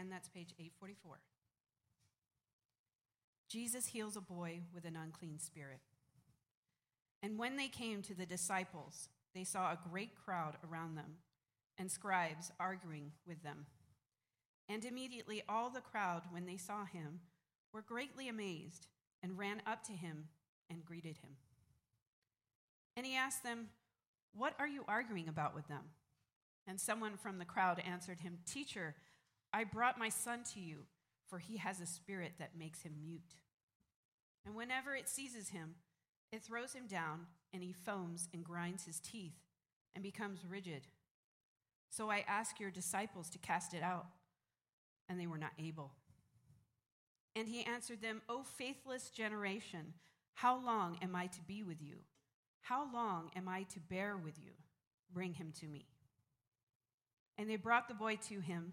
Again, that's page 844. Jesus heals a boy with an unclean spirit. And when they came to the disciples, they saw a great crowd around them and scribes arguing with them. And immediately all the crowd, when they saw him, were greatly amazed and ran up to him and greeted him. And he asked them, What are you arguing about with them? And someone from the crowd answered him, Teacher, I brought my son to you, for he has a spirit that makes him mute. And whenever it seizes him, it throws him down, and he foams and grinds his teeth and becomes rigid. So I ask your disciples to cast it out, and they were not able. And he answered them, O faithless generation, how long am I to be with you? How long am I to bear with you? Bring him to me. And they brought the boy to him,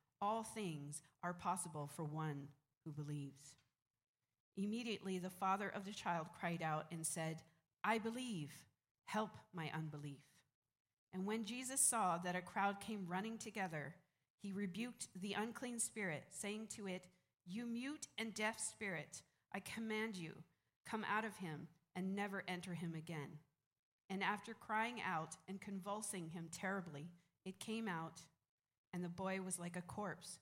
all things are possible for one who believes. Immediately, the father of the child cried out and said, I believe, help my unbelief. And when Jesus saw that a crowd came running together, he rebuked the unclean spirit, saying to it, You mute and deaf spirit, I command you, come out of him and never enter him again. And after crying out and convulsing him terribly, it came out, and the boy was like a corpse,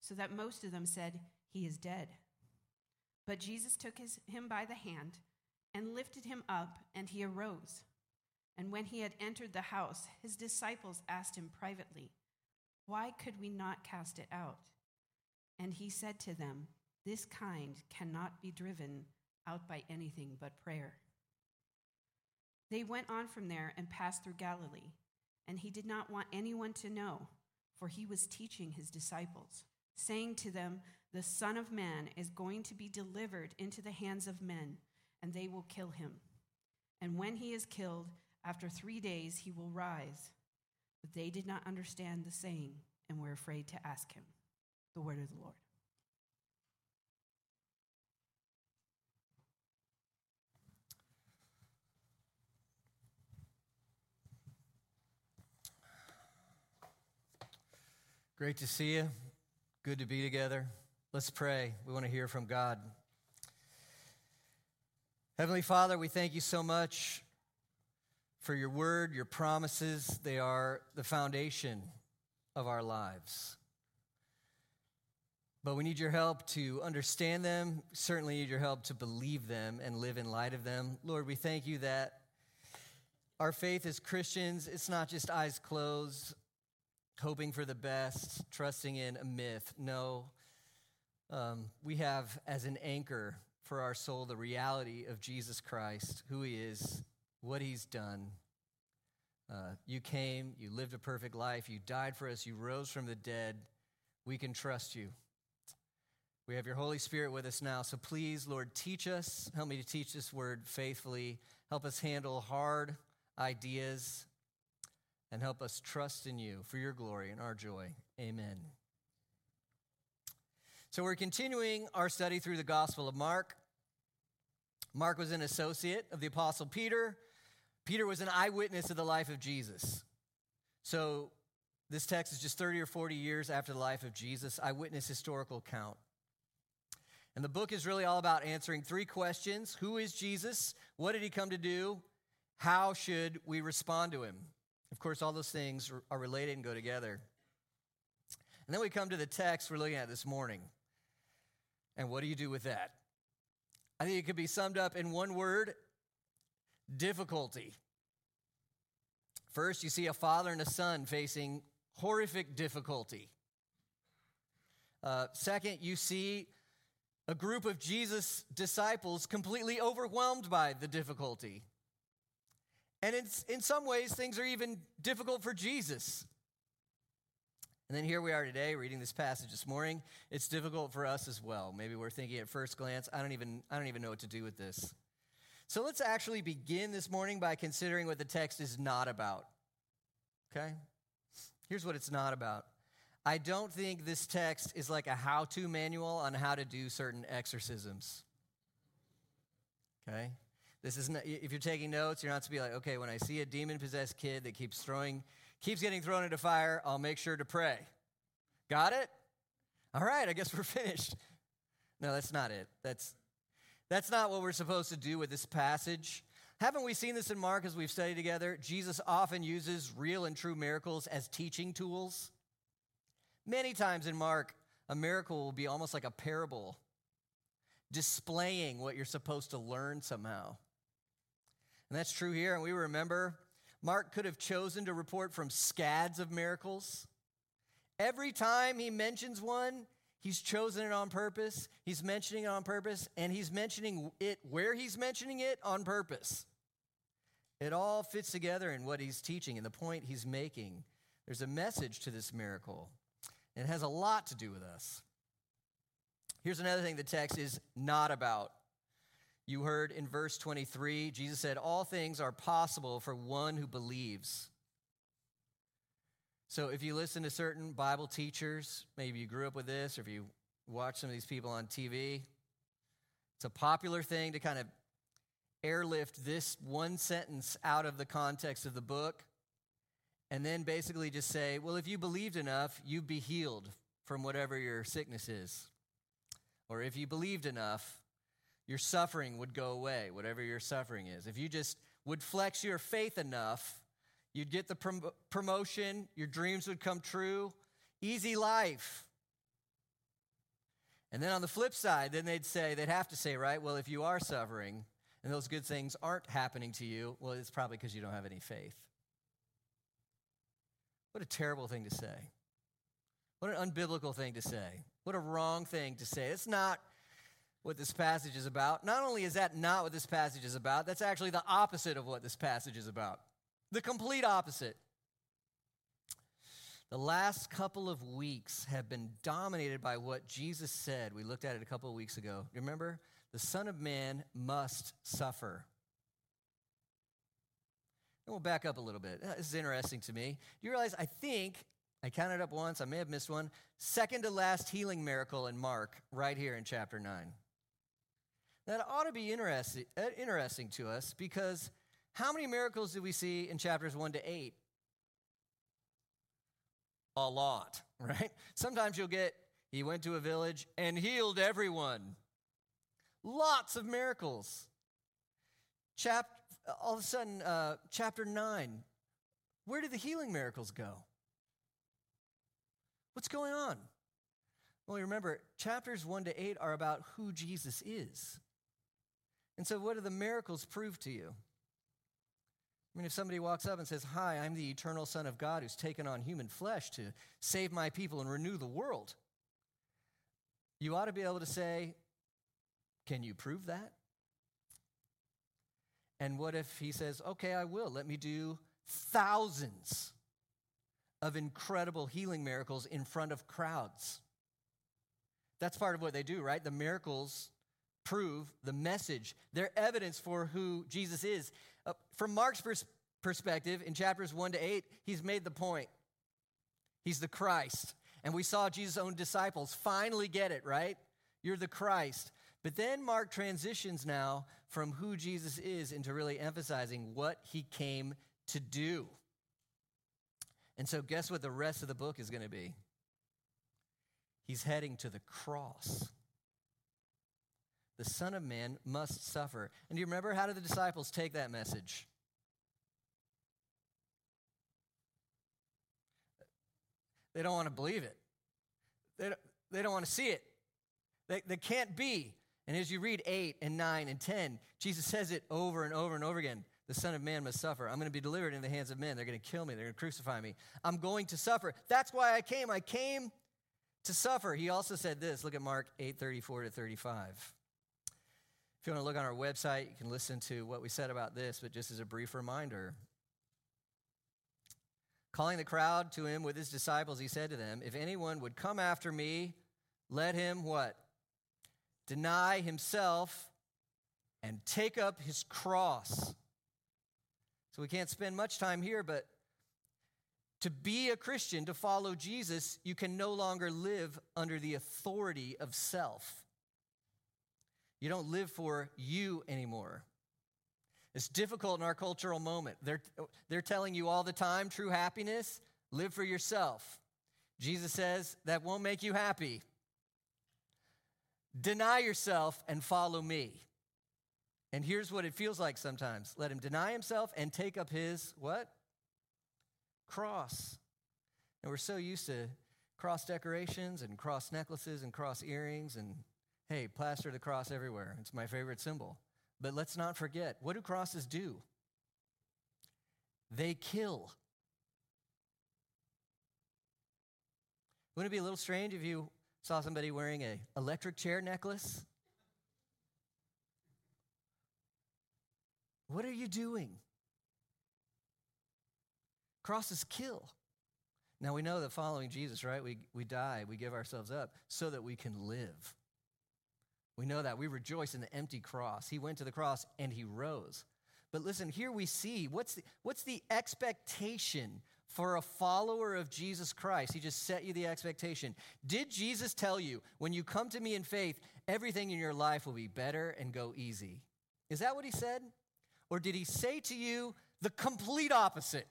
so that most of them said, He is dead. But Jesus took his, him by the hand and lifted him up, and he arose. And when he had entered the house, his disciples asked him privately, Why could we not cast it out? And he said to them, This kind cannot be driven out by anything but prayer. They went on from there and passed through Galilee, and he did not want anyone to know, for he was teaching his disciples, saying to them, the Son of Man is going to be delivered into the hands of men, and they will kill him. And when he is killed, after three days he will rise. But they did not understand the saying and were afraid to ask him. The word of the Lord. Great to see you. Good to be together. Let's pray. We want to hear from God. Heavenly Father, we thank you so much for your word, your promises. They are the foundation of our lives. But we need your help to understand them, certainly need your help to believe them and live in light of them. Lord, we thank you that our faith as Christians, it's not just eyes closed, hoping for the best, trusting in a myth. No, um, we have as an anchor for our soul the reality of Jesus Christ, who he is, what he's done. Uh, you came, you lived a perfect life, you died for us, you rose from the dead. We can trust you. We have your Holy Spirit with us now. So please, Lord, teach us. Help me to teach this word faithfully. Help us handle hard ideas and help us trust in you for your glory and our joy. Amen. So, we're continuing our study through the Gospel of Mark. Mark was an associate of the Apostle Peter. Peter was an eyewitness of the life of Jesus. So, this text is just 30 or 40 years after the life of Jesus, eyewitness historical count. And the book is really all about answering three questions Who is Jesus? What did he come to do? How should we respond to him? Of course, all those things are related and go together. And then we come to the text we're looking at this morning. And what do you do with that? I think it could be summed up in one word difficulty. First, you see a father and a son facing horrific difficulty. Uh, second, you see a group of Jesus' disciples completely overwhelmed by the difficulty. And in, in some ways, things are even difficult for Jesus. And then here we are today reading this passage this morning. It's difficult for us as well. Maybe we're thinking at first glance, I don't even I don't even know what to do with this. So let's actually begin this morning by considering what the text is not about. Okay? Here's what it's not about. I don't think this text is like a how-to manual on how to do certain exorcisms. Okay? This is not, if you're taking notes, you're not to be like, okay, when I see a demon possessed kid that keeps throwing keeps getting thrown into fire, I'll make sure to pray. Got it? All right, I guess we're finished. No, that's not it. That's, that's not what we're supposed to do with this passage. Haven't we seen this in Mark as we've studied together? Jesus often uses real and true miracles as teaching tools. Many times in Mark, a miracle will be almost like a parable, displaying what you're supposed to learn somehow. And that's true here. And we remember Mark could have chosen to report from scads of miracles. Every time he mentions one, he's chosen it on purpose. He's mentioning it on purpose, and he's mentioning it where he's mentioning it on purpose. It all fits together in what he's teaching and the point he's making. There's a message to this miracle, and it has a lot to do with us. Here's another thing the text is not about you heard in verse 23, Jesus said, All things are possible for one who believes. So if you listen to certain Bible teachers, maybe you grew up with this, or if you watch some of these people on TV, it's a popular thing to kind of airlift this one sentence out of the context of the book and then basically just say, well, if you believed enough, you'd be healed from whatever your sickness is. Or if you believed enough, your suffering would go away, whatever your suffering is. If you just would flex your faith enough, you'd get the prom- promotion, your dreams would come true, easy life. And then on the flip side, then they'd say, they'd have to say, right, well, if you are suffering and those good things aren't happening to you, well, it's probably because you don't have any faith. What a terrible thing to say. What an unbiblical thing to say. What a wrong thing to say. It's not what this passage is about. Not only is that not what this passage is about, that's actually the opposite of what this passage is about. The complete opposite. The last couple of weeks have been dominated by what Jesus said. We looked at it a couple of weeks ago. Remember? The Son of Man must suffer. And we'll back up a little bit. This is interesting to me. Do you realize I think I counted up once, I may have missed one. Second to last healing miracle in Mark, right here in chapter 9. That ought to be interesting, uh, interesting to us because how many miracles do we see in chapters 1 to 8? A lot, right? Sometimes you'll get, he went to a village and healed everyone. Lots of miracles. Chap- all of a sudden, uh, chapter 9, where did the healing miracles go? What's going on? Well, remember, chapters 1 to 8 are about who Jesus is. And so, what do the miracles prove to you? I mean, if somebody walks up and says, Hi, I'm the eternal Son of God who's taken on human flesh to save my people and renew the world, you ought to be able to say, Can you prove that? And what if he says, Okay, I will. Let me do thousands of incredible healing miracles in front of crowds? That's part of what they do, right? The miracles prove the message. They're evidence for who Jesus is. Uh, from Mark's pers- perspective, in chapters 1 to 8, he's made the point. He's the Christ. And we saw Jesus' own disciples finally get it, right? You're the Christ. But then Mark transitions now from who Jesus is into really emphasizing what he came to do. And so, guess what the rest of the book is going to be? He's heading to the cross the Son of Man must suffer. And do you remember how did the disciples take that message? They don't want to believe it. They don't, they don't want to see it. They, they can't be. And as you read 8 and 9 and 10, Jesus says it over and over and over again. The Son of Man must suffer. I'm going to be delivered in the hands of men. They're going to kill me. They're going to crucify me. I'm going to suffer. That's why I came. I came to suffer. He also said this. Look at Mark 8 34 to 35. You want to look on our website, you can listen to what we said about this, but just as a brief reminder. Calling the crowd to him with his disciples, he said to them, If anyone would come after me, let him what? Deny himself and take up his cross. So we can't spend much time here, but to be a Christian, to follow Jesus, you can no longer live under the authority of self. You don't live for you anymore. It's difficult in our cultural moment. They're, they're telling you all the time true happiness, live for yourself. Jesus says that won't make you happy. Deny yourself and follow me. And here's what it feels like sometimes. Let him deny himself and take up his what? Cross. And we're so used to cross decorations and cross necklaces and cross earrings and hey, plaster the cross everywhere. It's my favorite symbol. But let's not forget what do crosses do? They kill. Wouldn't it be a little strange if you saw somebody wearing a electric chair necklace? What are you doing? Crosses kill. Now we know that following Jesus, right? We, we die, we give ourselves up so that we can live. We know that. We rejoice in the empty cross. He went to the cross and he rose. But listen, here we see what's the, what's the expectation for a follower of Jesus Christ? He just set you the expectation. Did Jesus tell you, when you come to me in faith, everything in your life will be better and go easy? Is that what he said? Or did he say to you the complete opposite?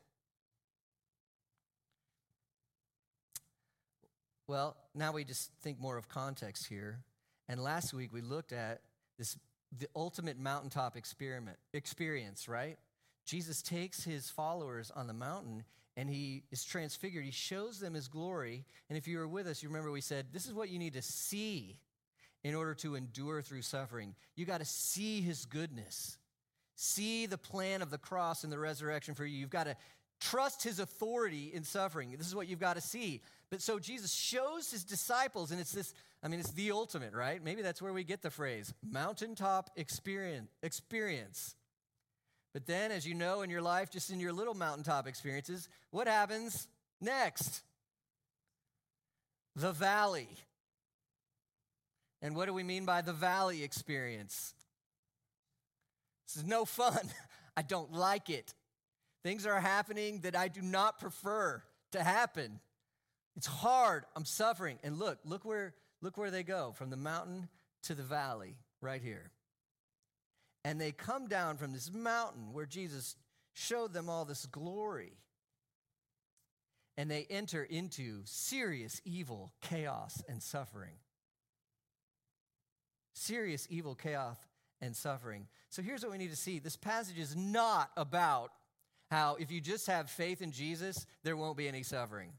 Well, now we just think more of context here. And last week we looked at this the ultimate mountaintop experiment experience, right? Jesus takes his followers on the mountain and he is transfigured. He shows them his glory. And if you were with us, you remember we said this is what you need to see in order to endure through suffering. You got to see his goodness. See the plan of the cross and the resurrection for you. You've got to trust his authority in suffering. This is what you've got to see. But so Jesus shows his disciples, and it's this, I mean, it's the ultimate, right? Maybe that's where we get the phrase mountaintop experience. experience. But then, as you know in your life, just in your little mountaintop experiences, what happens next? The valley. And what do we mean by the valley experience? This is no fun. I don't like it. Things are happening that I do not prefer to happen. It's hard. I'm suffering. And look, look where look where they go from the mountain to the valley right here. And they come down from this mountain where Jesus showed them all this glory. And they enter into serious evil, chaos, and suffering. Serious evil, chaos, and suffering. So here's what we need to see this passage is not about how if you just have faith in Jesus, there won't be any suffering.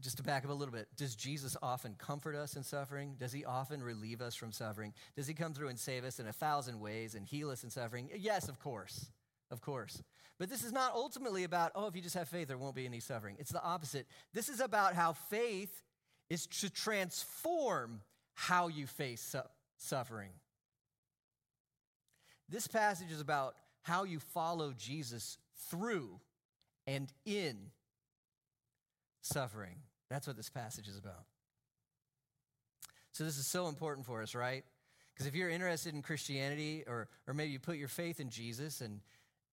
Just to back up a little bit, does Jesus often comfort us in suffering? Does he often relieve us from suffering? Does he come through and save us in a thousand ways and heal us in suffering? Yes, of course. Of course. But this is not ultimately about, oh, if you just have faith, there won't be any suffering. It's the opposite. This is about how faith is to transform how you face su- suffering. This passage is about how you follow Jesus through and in suffering. That's what this passage is about. So, this is so important for us, right? Because if you're interested in Christianity, or, or maybe you put your faith in Jesus, and,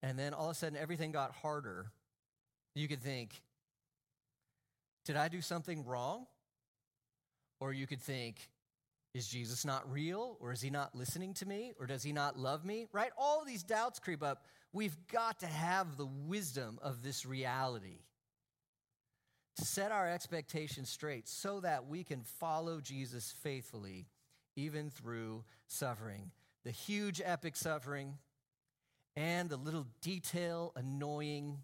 and then all of a sudden everything got harder, you could think, did I do something wrong? Or you could think, is Jesus not real? Or is he not listening to me? Or does he not love me? Right? All these doubts creep up. We've got to have the wisdom of this reality to set our expectations straight so that we can follow Jesus faithfully, even through suffering. The huge epic suffering and the little detail annoying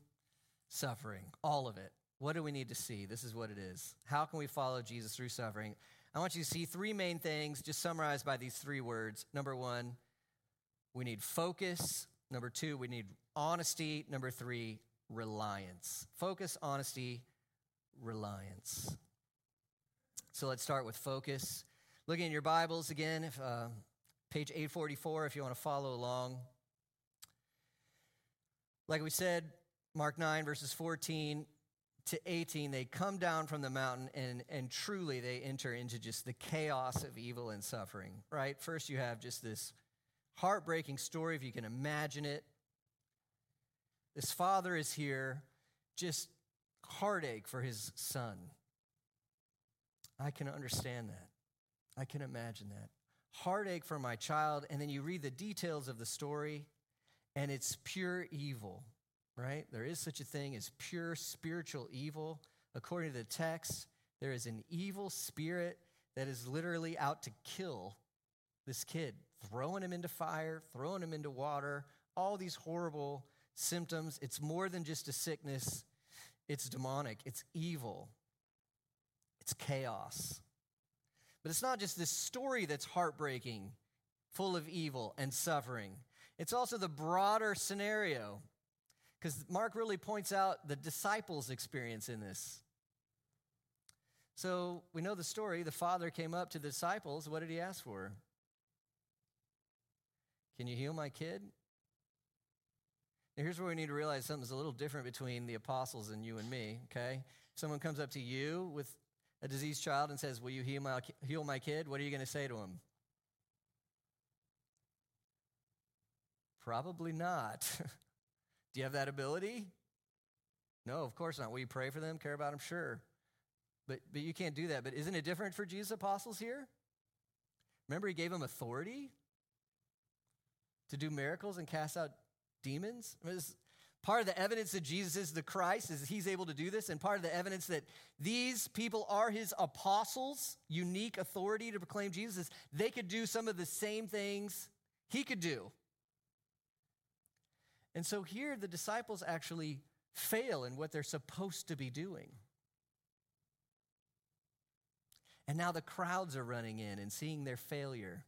suffering, all of it. What do we need to see? This is what it is. How can we follow Jesus through suffering? I want you to see three main things, just summarized by these three words. Number one, we need focus. Number two, we need honesty. Number three, reliance. Focus, honesty, reliance. So let's start with focus. Looking at your Bibles again, if, uh, page 844, if you want to follow along. Like we said, Mark 9, verses 14 to 18, they come down from the mountain and, and truly they enter into just the chaos of evil and suffering, right? First, you have just this heartbreaking story, if you can imagine it. This father is here, just heartache for his son. I can understand that. I can imagine that. Heartache for my child. And then you read the details of the story, and it's pure evil right? There is such a thing as pure spiritual evil. According to the text, there is an evil spirit that is literally out to kill this kid, throwing him into fire, throwing him into water, all these horrible symptoms. It's more than just a sickness, it's demonic, it's evil, it's chaos. But it's not just this story that's heartbreaking, full of evil and suffering. It's also the broader scenario because Mark really points out the disciples' experience in this. So we know the story. The father came up to the disciples. What did he ask for? Can you heal my kid? Now, here's where we need to realize something's a little different between the apostles and you and me, okay? Someone comes up to you with a diseased child and says, Will you heal my, heal my kid? What are you going to say to him? Probably not. Do you have that ability? No, of course not. Will you pray for them, care about them? Sure. But, but you can't do that. But isn't it different for Jesus' apostles here? Remember, he gave them authority to do miracles and cast out demons? I mean, part of the evidence that Jesus is the Christ is he's able to do this, and part of the evidence that these people are his apostles, unique authority to proclaim Jesus, they could do some of the same things he could do. And so here the disciples actually fail in what they're supposed to be doing. And now the crowds are running in and seeing their failure.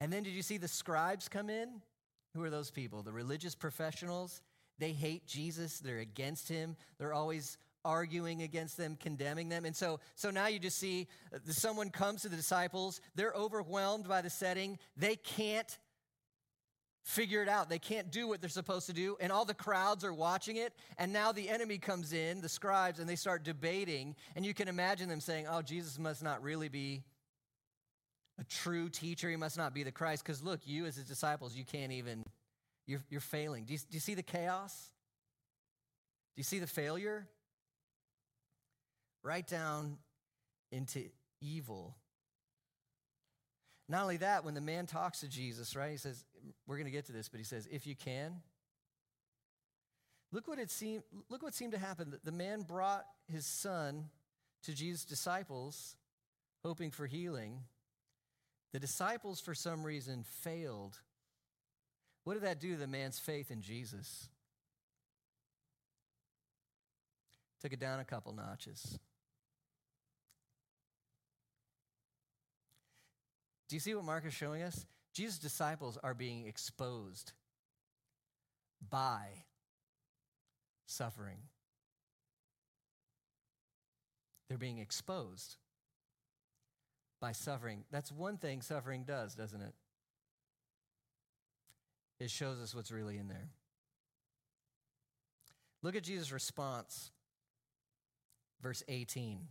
And then did you see the scribes come in? Who are those people? The religious professionals. They hate Jesus, they're against him, they're always arguing against them, condemning them. And so, so now you just see uh, someone comes to the disciples, they're overwhelmed by the setting, they can't figure it out. They can't do what they're supposed to do, and all the crowds are watching it. And now the enemy comes in, the scribes, and they start debating. And you can imagine them saying, Oh, Jesus must not really be a true teacher. He must not be the Christ. Because look, you as his disciples, you can't even, you're, you're failing. Do you, do you see the chaos? Do you see the failure? Right down into evil not only that, when the man talks to Jesus, right, he says, we're going to get to this, but he says, if you can. Look what it seemed, look what seemed to happen. The man brought his son to Jesus' disciples, hoping for healing. The disciples, for some reason, failed. What did that do to the man's faith in Jesus? Took it down a couple notches. Do you see what Mark is showing us? Jesus' disciples are being exposed by suffering. They're being exposed by suffering. That's one thing suffering does, doesn't it? It shows us what's really in there. Look at Jesus' response, verse 18.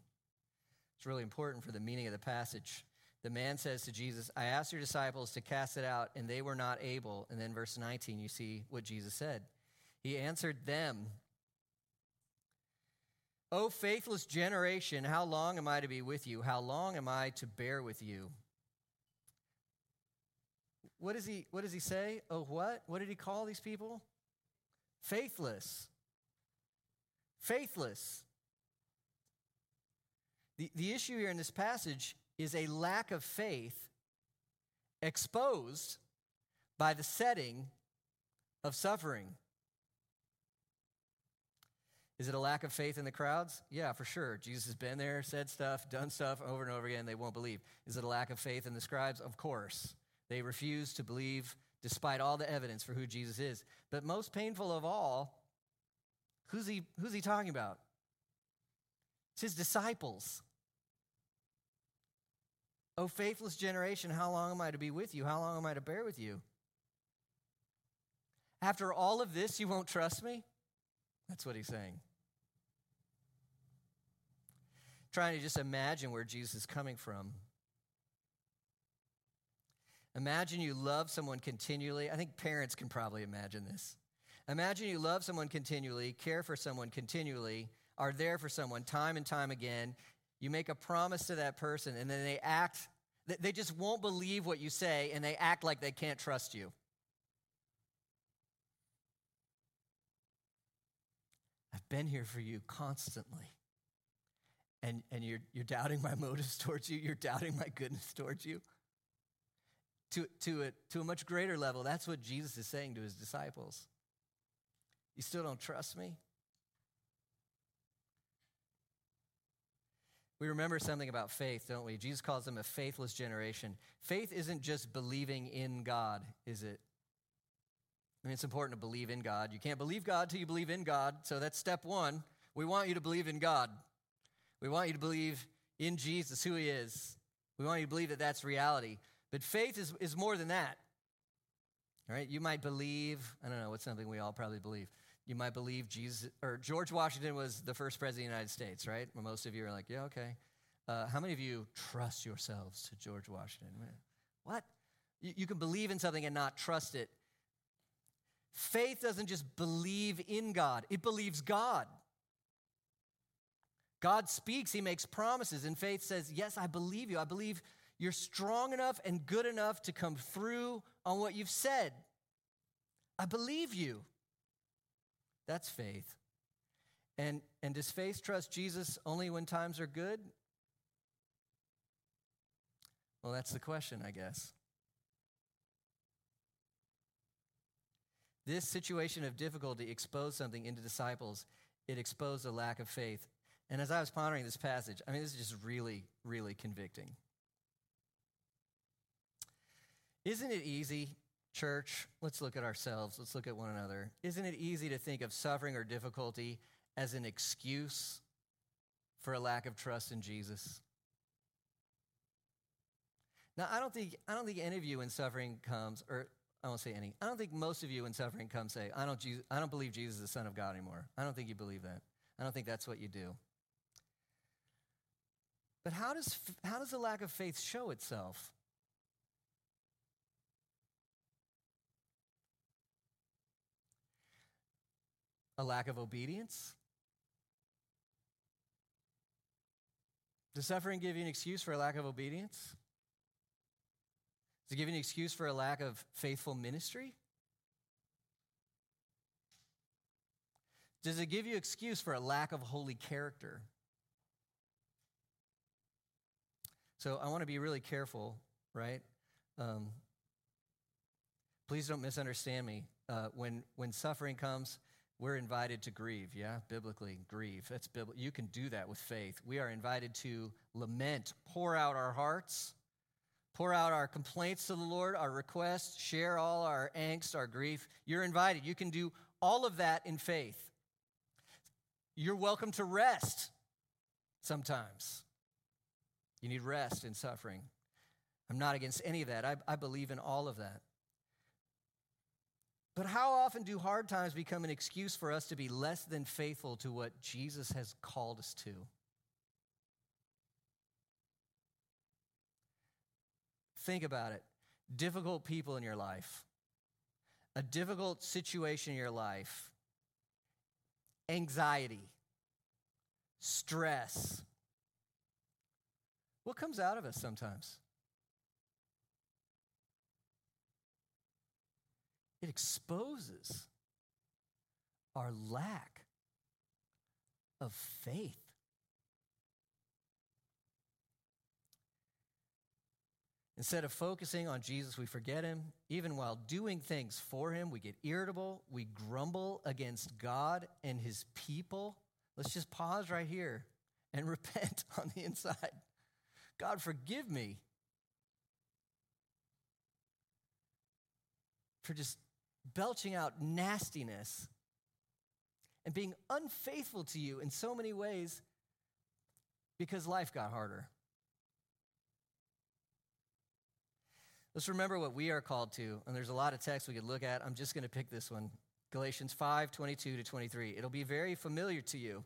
It's really important for the meaning of the passage. The man says to Jesus, I asked your disciples to cast it out, and they were not able. And then, verse 19, you see what Jesus said. He answered them, O faithless generation, how long am I to be with you? How long am I to bear with you? What does he, what does he say? Oh, what? What did he call these people? Faithless. Faithless. The, the issue here in this passage is a lack of faith exposed by the setting of suffering. Is it a lack of faith in the crowds? Yeah, for sure. Jesus has been there, said stuff, done stuff over and over again. They won't believe. Is it a lack of faith in the scribes? Of course. They refuse to believe despite all the evidence for who Jesus is. But most painful of all, who's he, who's he talking about? It's his disciples. O faithless generation, how long am I to be with you? How long am I to bear with you? After all of this, you won't trust me? That's what he's saying. Trying to just imagine where Jesus is coming from. Imagine you love someone continually. I think parents can probably imagine this. Imagine you love someone continually, care for someone continually, are there for someone time and time again. You make a promise to that person, and then they act, they just won't believe what you say, and they act like they can't trust you. I've been here for you constantly. And, and you're, you're doubting my motives towards you, you're doubting my goodness towards you. To, to, a, to a much greater level, that's what Jesus is saying to his disciples. You still don't trust me? We remember something about faith, don't we? Jesus calls them a faithless generation. Faith isn't just believing in God, is it? I mean, it's important to believe in God. You can't believe God till you believe in God. So that's step one. We want you to believe in God. We want you to believe in Jesus, who He is. We want you to believe that that's reality. But faith is, is more than that. All right? You might believe, I don't know, what's something we all probably believe. You might believe Jesus, or George Washington was the first president of the United States, right? Most of you are like, yeah, okay. Uh, how many of you trust yourselves to George Washington? What? You, you can believe in something and not trust it. Faith doesn't just believe in God, it believes God. God speaks, He makes promises, and faith says, Yes, I believe you. I believe you're strong enough and good enough to come through on what you've said. I believe you. That's faith. And, and does faith trust Jesus only when times are good? Well, that's the question, I guess. This situation of difficulty exposed something into disciples. It exposed a lack of faith. And as I was pondering this passage, I mean, this is just really, really convicting. Isn't it easy, church? Let's look at ourselves. Let's look at one another. Isn't it easy to think of suffering or difficulty as an excuse for a lack of trust in Jesus? Now, I don't think I don't think any of you when suffering comes, or I won't say any. I don't think most of you when suffering comes say, I don't, I don't believe Jesus is the Son of God anymore. I don't think you believe that. I don't think that's what you do. But how does, how does the lack of faith show itself? A lack of obedience? Does suffering give you an excuse for a lack of obedience? Does it give you an excuse for a lack of faithful ministry? Does it give you an excuse for a lack of holy character? So I want to be really careful, right? Um, please don't misunderstand me. Uh, when when suffering comes, we're invited to grieve. Yeah, biblically, grieve. That's biblical. You can do that with faith. We are invited to lament, pour out our hearts pour out our complaints to the Lord, our requests, share all our angst, our grief. You're invited. You can do all of that in faith. You're welcome to rest sometimes. You need rest in suffering. I'm not against any of that. I, I believe in all of that. But how often do hard times become an excuse for us to be less than faithful to what Jesus has called us to? Think about it. Difficult people in your life, a difficult situation in your life, anxiety, stress. What comes out of us sometimes? It exposes our lack of faith. Instead of focusing on Jesus, we forget him. Even while doing things for him, we get irritable. We grumble against God and his people. Let's just pause right here and repent on the inside. God, forgive me for just belching out nastiness and being unfaithful to you in so many ways because life got harder. Let's remember what we are called to. And there's a lot of texts we could look at. I'm just going to pick this one Galatians 5 22 to 23. It'll be very familiar to you.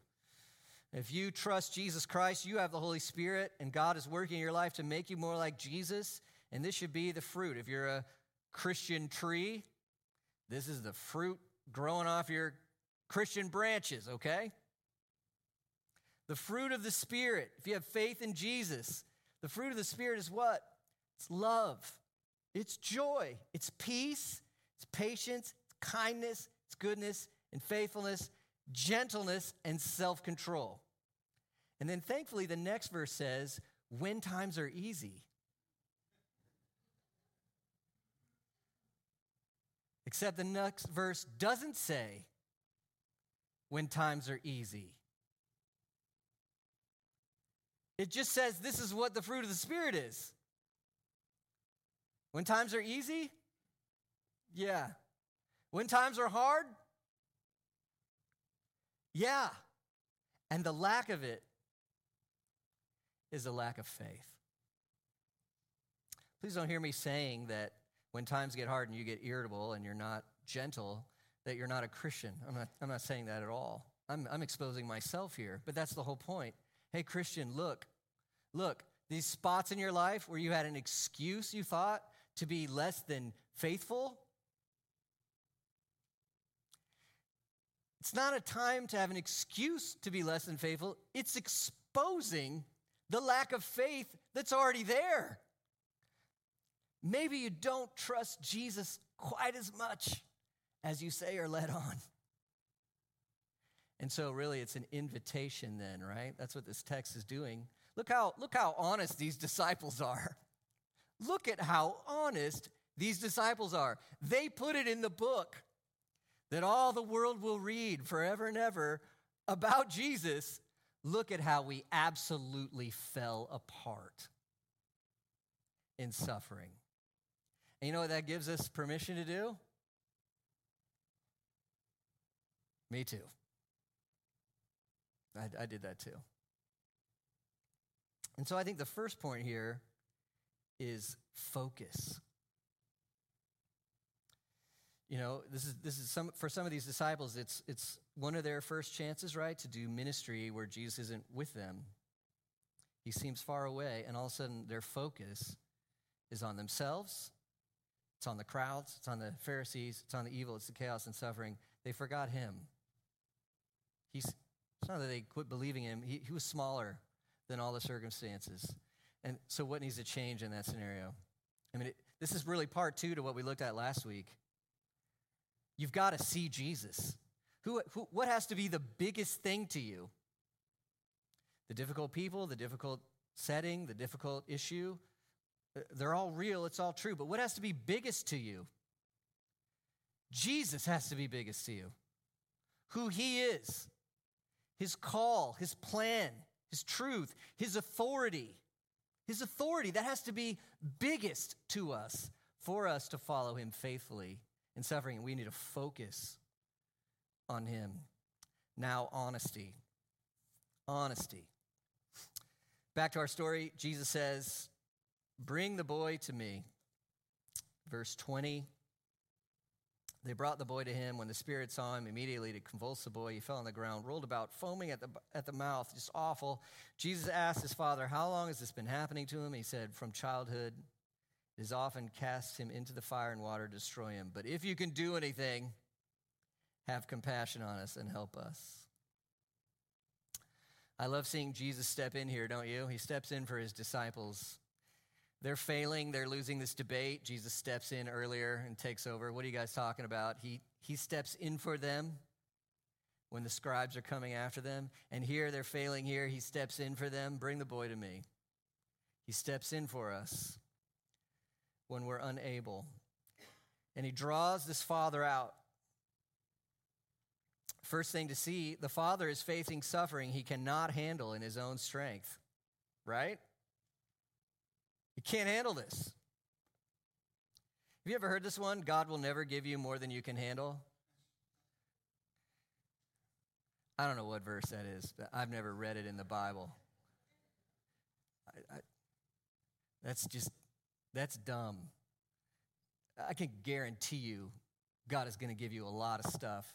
If you trust Jesus Christ, you have the Holy Spirit, and God is working in your life to make you more like Jesus. And this should be the fruit. If you're a Christian tree, this is the fruit growing off your Christian branches, okay? The fruit of the Spirit, if you have faith in Jesus, the fruit of the Spirit is what? It's love, it's joy, it's peace, it's patience, it's kindness, it's goodness and faithfulness, gentleness, and self control. And then thankfully, the next verse says, when times are easy. Except the next verse doesn't say, when times are easy. It just says this is what the fruit of the Spirit is. When times are easy, yeah. When times are hard, yeah. And the lack of it is a lack of faith. Please don't hear me saying that when times get hard and you get irritable and you're not gentle, that you're not a Christian. I'm not, I'm not saying that at all. I'm, I'm exposing myself here, but that's the whole point. Hey, Christian, look, look, these spots in your life where you had an excuse, you thought, to be less than faithful. It's not a time to have an excuse to be less than faithful. It's exposing the lack of faith that's already there. Maybe you don't trust Jesus quite as much as you say or let on. And so really it's an invitation then, right? That's what this text is doing. Look how look how honest these disciples are. Look at how honest these disciples are. They put it in the book that all the world will read forever and ever about Jesus. Look at how we absolutely fell apart in suffering. And you know what that gives us permission to do? Me too. I, I did that too. And so I think the first point here is focus. You know, this is this is some for some of these disciples, it's it's one of their first chances, right, to do ministry where Jesus isn't with them. He seems far away, and all of a sudden their focus is on themselves, it's on the crowds, it's on the Pharisees, it's on the evil, it's the chaos and suffering. They forgot him. He's it's not that they quit believing him, he, he was smaller than all the circumstances. And so, what needs to change in that scenario? I mean, it, this is really part two to what we looked at last week. You've got to see Jesus. Who, who, what has to be the biggest thing to you? The difficult people, the difficult setting, the difficult issue, they're all real, it's all true. But what has to be biggest to you? Jesus has to be biggest to you. Who he is, his call, his plan, his truth, his authority. His authority, that has to be biggest to us for us to follow him faithfully in suffering. We need to focus on him. Now, honesty. Honesty. Back to our story, Jesus says, Bring the boy to me. Verse 20 they brought the boy to him. When the spirit saw him, immediately to convulse the boy, he fell on the ground, rolled about, foaming at the, at the mouth, just awful. Jesus asked his father, How long has this been happening to him? He said, From childhood. It has often cast him into the fire and water destroy him. But if you can do anything, have compassion on us and help us. I love seeing Jesus step in here, don't you? He steps in for his disciples. They're failing, they're losing this debate. Jesus steps in earlier and takes over. What are you guys talking about? He, he steps in for them when the scribes are coming after them. And here they're failing here. He steps in for them. Bring the boy to me. He steps in for us when we're unable. And he draws this father out. First thing to see, the father is facing suffering he cannot handle in his own strength, right? You can't handle this. Have you ever heard this one? God will never give you more than you can handle. I don't know what verse that is, I've never read it in the Bible. I, I, that's just, that's dumb. I can guarantee you God is going to give you a lot of stuff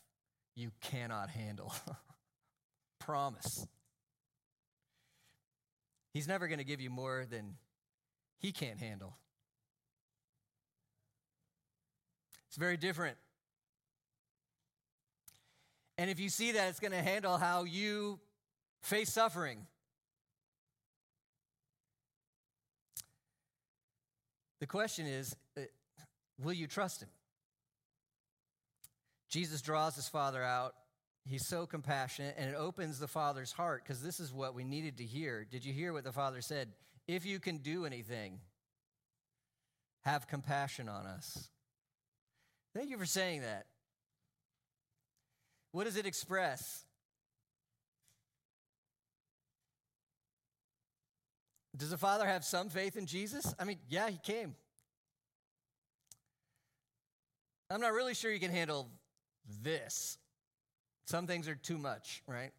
you cannot handle. Promise. He's never going to give you more than he can't handle. It's very different. And if you see that, it's going to handle how you face suffering. The question is uh, will you trust him? Jesus draws his father out. He's so compassionate, and it opens the father's heart because this is what we needed to hear. Did you hear what the father said? If you can do anything, have compassion on us. Thank you for saying that. What does it express? Does the Father have some faith in Jesus? I mean, yeah, he came. I'm not really sure you can handle this. Some things are too much, right?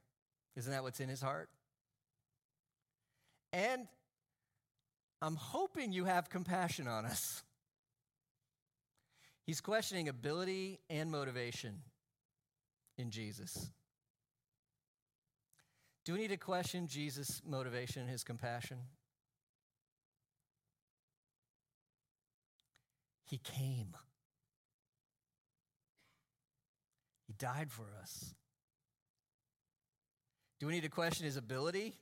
Isn't that what's in his heart? And I'm hoping you have compassion on us. He's questioning ability and motivation in Jesus. Do we need to question Jesus' motivation, and his compassion? He came. He died for us. Do we need to question his ability?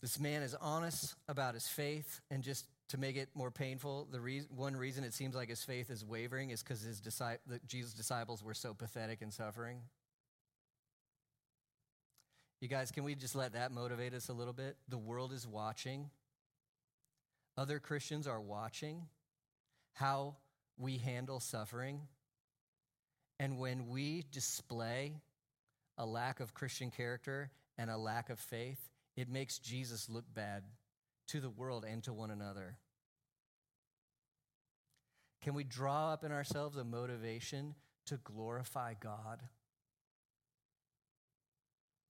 This man is honest about his faith, and just to make it more painful, the one reason it seems like his faith is wavering is because his Jesus' disciples were so pathetic and suffering. You guys, can we just let that motivate us a little bit? The world is watching. Other Christians are watching how we handle suffering. And when we display a lack of Christian character and a lack of faith, it makes Jesus look bad to the world and to one another. Can we draw up in ourselves a motivation to glorify God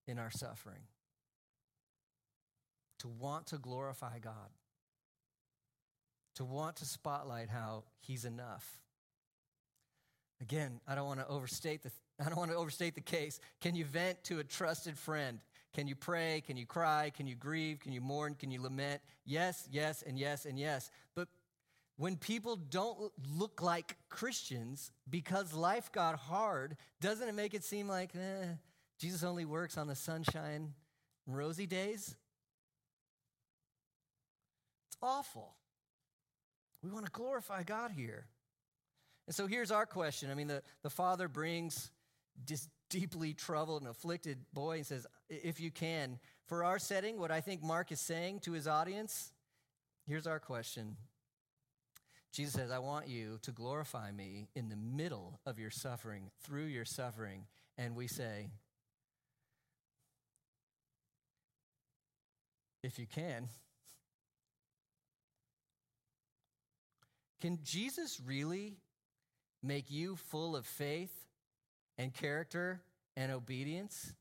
in our suffering? To want to glorify God to want to spotlight how he's enough. Again, I don't want to overstate the I don't want to overstate the case. Can you vent to a trusted friend? Can you pray? Can you cry? Can you grieve? Can you mourn? Can you lament? Yes, yes, and yes, and yes. But when people don't look like Christians because life got hard, doesn't it make it seem like eh, Jesus only works on the sunshine rosy days? It's awful. We want to glorify God here. And so here's our question. I mean, the, the father brings this deeply troubled and afflicted boy and says, If you can, for our setting, what I think Mark is saying to his audience, here's our question. Jesus says, I want you to glorify me in the middle of your suffering, through your suffering. And we say, If you can, Can Jesus really make you full of faith and character and obedience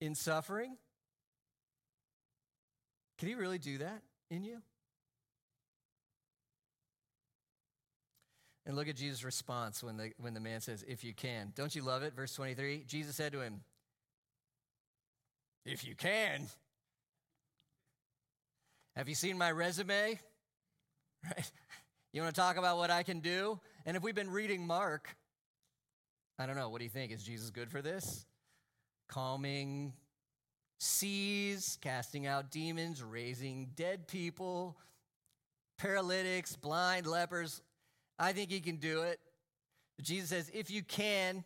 in suffering? Can he really do that in you? And look at Jesus' response when the, when the man says, If you can. Don't you love it? Verse 23 Jesus said to him, If you can. Have you seen my resume? Right? You want to talk about what I can do? And if we've been reading Mark, I don't know, what do you think? Is Jesus good for this? Calming seas, casting out demons, raising dead people, paralytics, blind, lepers. I think he can do it. Jesus says, if you can,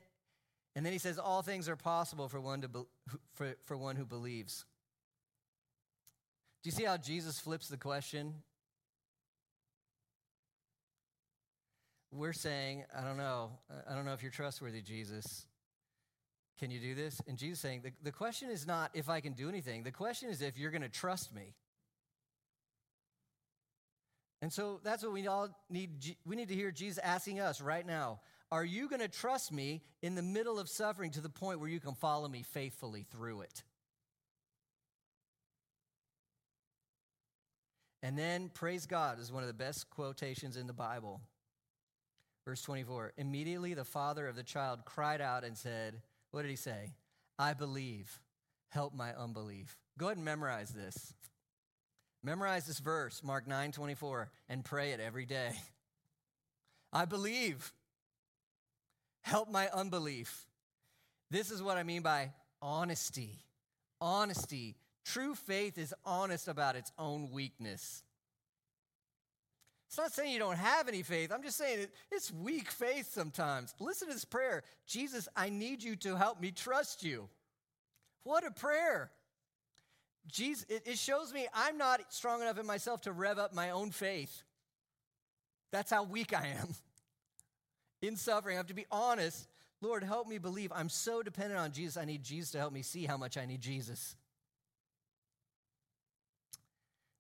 and then he says, all things are possible for one, to be, for, for one who believes. Do you see how Jesus flips the question? We're saying, I don't know, I don't know if you're trustworthy, Jesus. Can you do this? And Jesus saying, the, the question is not if I can do anything. The question is if you're going to trust me. And so that's what we all need. We need to hear Jesus asking us right now Are you going to trust me in the middle of suffering to the point where you can follow me faithfully through it? And then, praise God is one of the best quotations in the Bible. Verse 24 Immediately the father of the child cried out and said, What did he say? I believe. Help my unbelief. Go ahead and memorize this. Memorize this verse, Mark 9 24, and pray it every day. I believe. Help my unbelief. This is what I mean by honesty. Honesty. True faith is honest about its own weakness. It's not saying you don't have any faith. I'm just saying it's weak faith sometimes. Listen to this prayer Jesus, I need you to help me trust you. What a prayer. Jesus, it shows me I'm not strong enough in myself to rev up my own faith. That's how weak I am. In suffering, I have to be honest. Lord, help me believe. I'm so dependent on Jesus. I need Jesus to help me see how much I need Jesus.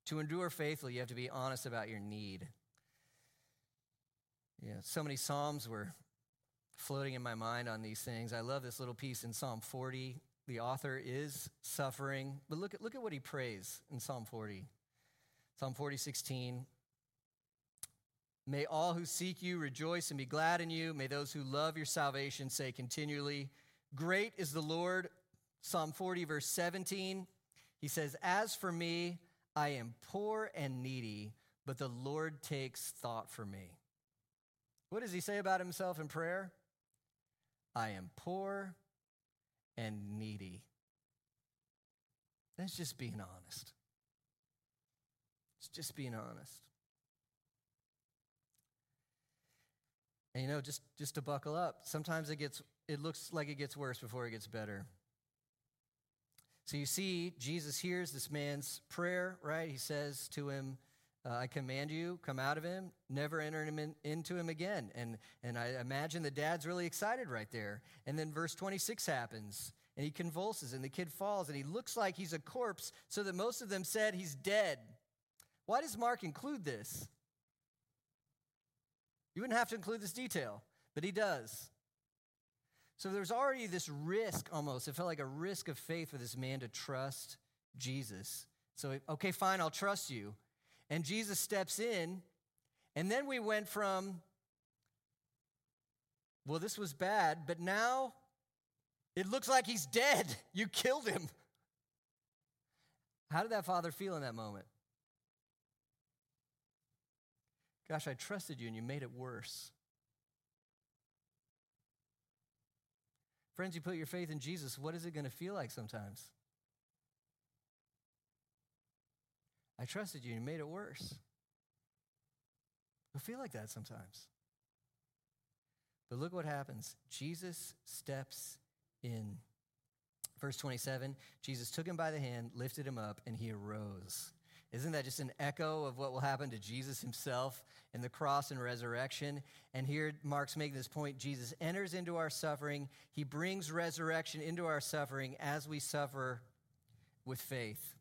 To endure faithfully, you have to be honest about your need. Yeah, so many Psalms were floating in my mind on these things. I love this little piece in Psalm 40 the author is suffering. But look at, look at what he prays in Psalm 40. Psalm 40, 16. May all who seek you rejoice and be glad in you. May those who love your salvation say continually, Great is the Lord. Psalm 40, verse 17. He says, As for me, I am poor and needy, but the Lord takes thought for me. What does he say about himself in prayer? I am poor and needy. That's just being honest. It's just being honest. And you know, just, just to buckle up, sometimes it gets it looks like it gets worse before it gets better. So you see, Jesus hears this man's prayer, right? He says to him, uh, I command you, come out of him, never enter him in, into him again. And, and I imagine the dad's really excited right there. And then verse 26 happens, and he convulses, and the kid falls, and he looks like he's a corpse, so that most of them said he's dead. Why does Mark include this? You wouldn't have to include this detail, but he does. So there's already this risk almost. It felt like a risk of faith for this man to trust Jesus. So, okay, fine, I'll trust you. And Jesus steps in, and then we went from, well, this was bad, but now it looks like he's dead. You killed him. How did that father feel in that moment? Gosh, I trusted you and you made it worse. Friends, you put your faith in Jesus, what is it going to feel like sometimes? I trusted you and you made it worse. It'll feel like that sometimes. But look what happens. Jesus steps in. Verse 27 Jesus took him by the hand, lifted him up, and he arose. Isn't that just an echo of what will happen to Jesus himself in the cross and resurrection? And here Mark's making this point Jesus enters into our suffering, he brings resurrection into our suffering as we suffer with faith.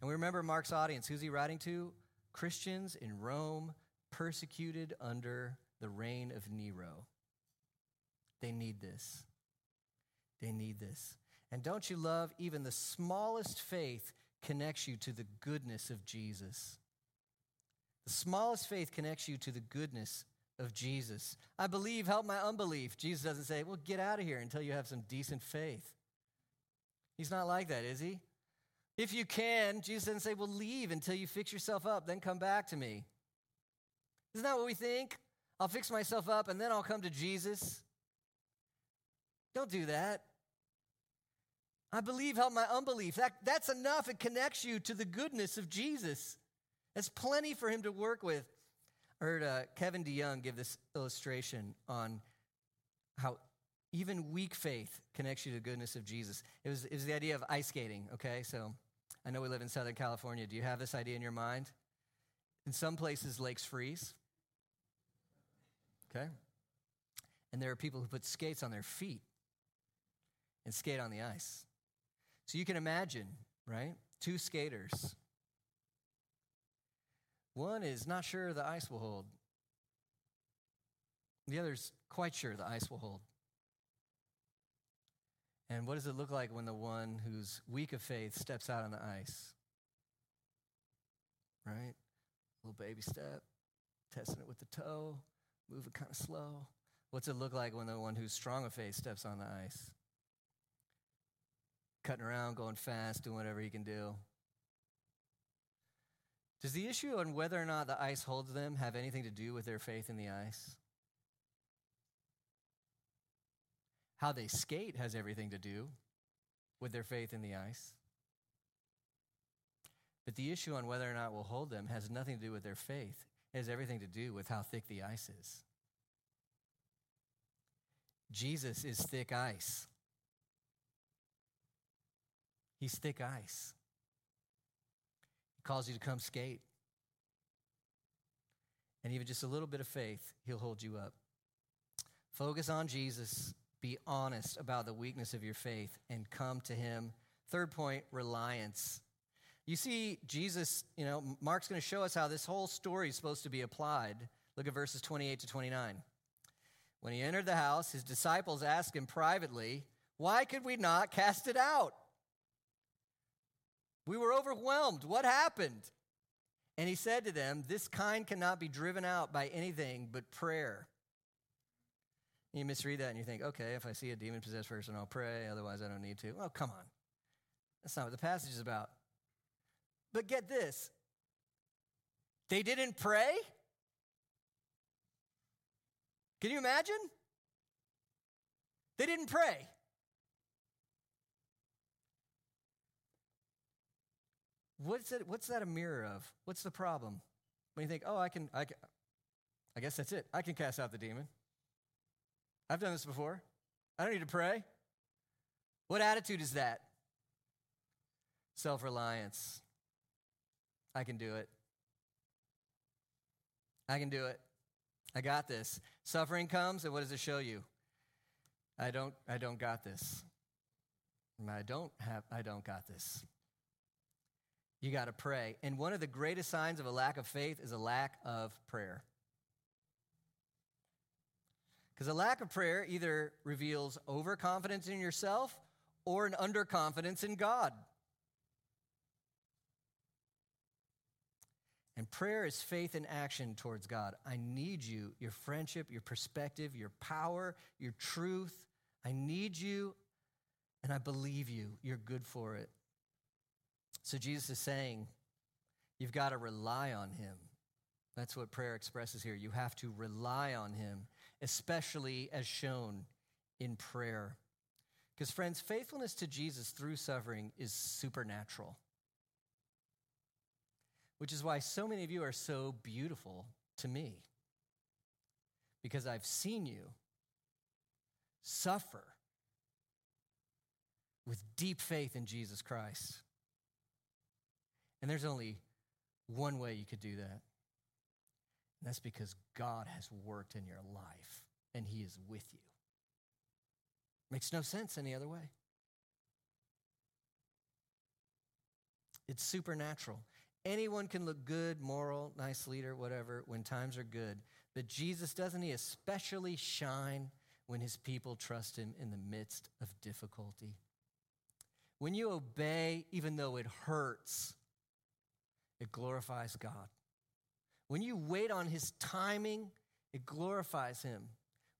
And we remember Mark's audience. Who's he writing to? Christians in Rome, persecuted under the reign of Nero. They need this. They need this. And don't you love even the smallest faith connects you to the goodness of Jesus? The smallest faith connects you to the goodness of Jesus. I believe, help my unbelief. Jesus doesn't say, well, get out of here until you have some decent faith. He's not like that, is he? If you can, Jesus doesn't say, well, leave until you fix yourself up, then come back to me. Isn't that what we think? I'll fix myself up and then I'll come to Jesus. Don't do that. I believe, help my unbelief. That, that's enough. It connects you to the goodness of Jesus. That's plenty for him to work with. I heard uh, Kevin DeYoung give this illustration on how even weak faith connects you to the goodness of Jesus. It was, it was the idea of ice skating, okay? So I know we live in Southern California. Do you have this idea in your mind? In some places, lakes freeze, okay? And there are people who put skates on their feet and skate on the ice. So you can imagine, right? Two skaters. One is not sure the ice will hold. The other's quite sure the ice will hold. And what does it look like when the one who's weak of faith steps out on the ice? right? Little baby step, testing it with the toe, moving kind of slow. What's it look like when the one who's strong of faith steps on the ice? Cutting around, going fast, doing whatever he can do. Does the issue on whether or not the ice holds them have anything to do with their faith in the ice? How they skate has everything to do with their faith in the ice. But the issue on whether or not we'll hold them has nothing to do with their faith. It has everything to do with how thick the ice is. Jesus is thick ice. He's thick ice. He calls you to come skate. And even just a little bit of faith, he'll hold you up. Focus on Jesus. Be honest about the weakness of your faith and come to him. Third point reliance. You see, Jesus, you know, Mark's going to show us how this whole story is supposed to be applied. Look at verses 28 to 29. When he entered the house, his disciples asked him privately, Why could we not cast it out? We were overwhelmed. What happened? And he said to them, This kind cannot be driven out by anything but prayer. You misread that and you think, okay, if I see a demon possessed person, I'll pray. Otherwise, I don't need to. Oh, come on. That's not what the passage is about. But get this they didn't pray? Can you imagine? They didn't pray. What's that, what's that a mirror of? What's the problem? When you think, oh, I can, I can, I guess that's it. I can cast out the demon. I've done this before. I don't need to pray. What attitude is that? Self reliance. I can do it. I can do it. I got this. Suffering comes, and what does it show you? I don't, I don't got this. I don't have, I don't got this. You got to pray. And one of the greatest signs of a lack of faith is a lack of prayer. Because a lack of prayer either reveals overconfidence in yourself or an underconfidence in God. And prayer is faith in action towards God. I need you, your friendship, your perspective, your power, your truth. I need you, and I believe you. You're good for it. So Jesus is saying, you've got to rely on him. That's what prayer expresses here. You have to rely on him, especially as shown in prayer. Because, friends, faithfulness to Jesus through suffering is supernatural which is why so many of you are so beautiful to me. Because I've seen you suffer with deep faith in Jesus Christ. And there's only one way you could do that. That's because God has worked in your life and He is with you. Makes no sense any other way. It's supernatural. Anyone can look good, moral, nice leader, whatever, when times are good. But Jesus, doesn't he especially shine when his people trust him in the midst of difficulty? When you obey, even though it hurts, it glorifies God. When you wait on his timing, it glorifies him.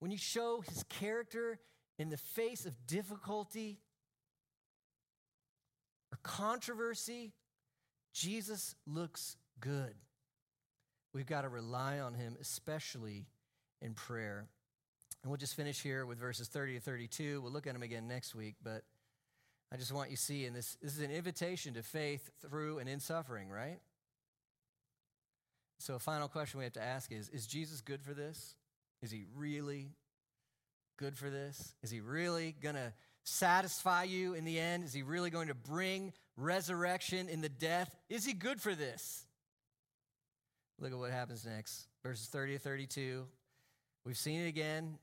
When you show his character in the face of difficulty or controversy, Jesus looks good. We've got to rely on him, especially in prayer. And we'll just finish here with verses 30 to 32. We'll look at them again next week, but I just want you to see, and this, this is an invitation to faith through and in suffering, right? So, a final question we have to ask is Is Jesus good for this? Is he really good for this? Is he really going to satisfy you in the end? Is he really going to bring resurrection in the death? Is he good for this? Look at what happens next. Verses 30 to 32. We've seen it again.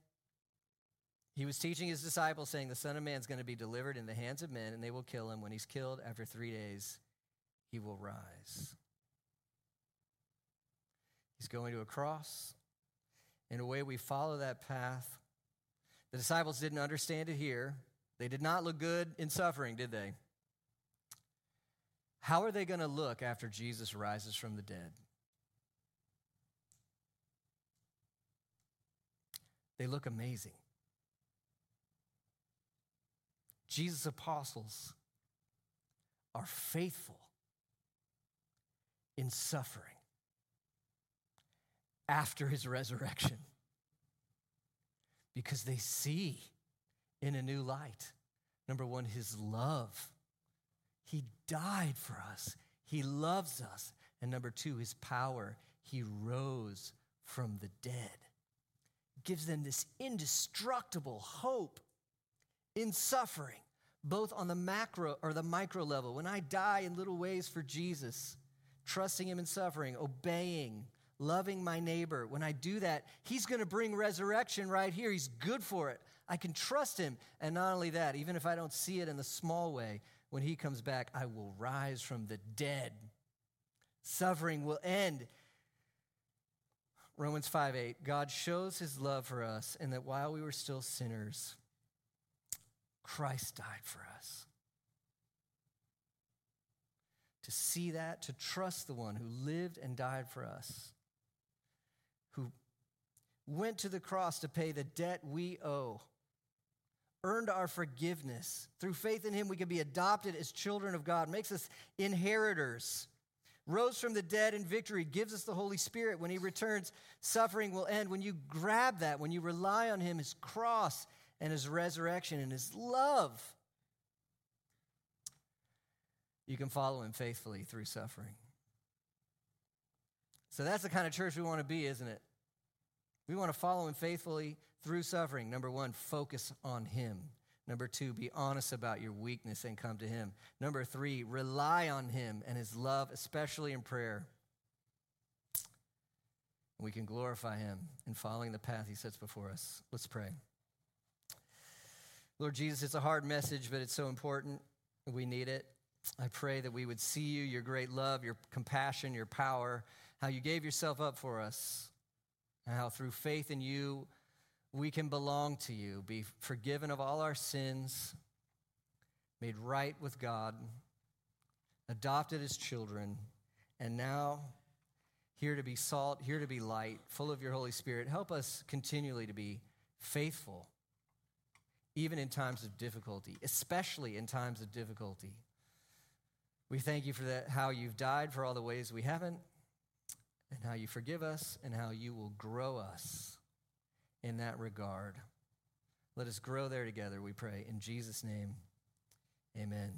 He was teaching his disciples, saying, The Son of Man is going to be delivered in the hands of men, and they will kill him. When he's killed, after three days, he will rise. He's going to a cross. In a way, we follow that path. The disciples didn't understand it here. They did not look good in suffering, did they? How are they going to look after Jesus rises from the dead? They look amazing. Jesus' apostles are faithful in suffering after his resurrection because they see in a new light. Number one, his love. He died for us, he loves us. And number two, his power. He rose from the dead. Gives them this indestructible hope in suffering, both on the macro or the micro level. When I die in little ways for Jesus, trusting him in suffering, obeying, loving my neighbor, when I do that, he's going to bring resurrection right here. He's good for it. I can trust him. And not only that, even if I don't see it in the small way, when he comes back, I will rise from the dead. Suffering will end. Romans 5 8, God shows his love for us, and that while we were still sinners, Christ died for us. To see that, to trust the one who lived and died for us, who went to the cross to pay the debt we owe, earned our forgiveness. Through faith in him, we can be adopted as children of God, makes us inheritors. Rose from the dead in victory, gives us the Holy Spirit. When he returns, suffering will end. When you grab that, when you rely on him, his cross and his resurrection and his love, you can follow him faithfully through suffering. So that's the kind of church we want to be, isn't it? We want to follow him faithfully through suffering. Number one, focus on him. Number two, be honest about your weakness and come to him. Number three, rely on him and his love, especially in prayer. We can glorify him in following the path he sets before us. Let's pray. Lord Jesus, it's a hard message, but it's so important. We need it. I pray that we would see you, your great love, your compassion, your power, how you gave yourself up for us, and how through faith in you, we can belong to you, be forgiven of all our sins, made right with God, adopted as children, and now here to be salt, here to be light, full of your Holy Spirit. Help us continually to be faithful, even in times of difficulty, especially in times of difficulty. We thank you for that, how you've died for all the ways we haven't, and how you forgive us, and how you will grow us in that regard. Let us grow there together, we pray. In Jesus' name, amen.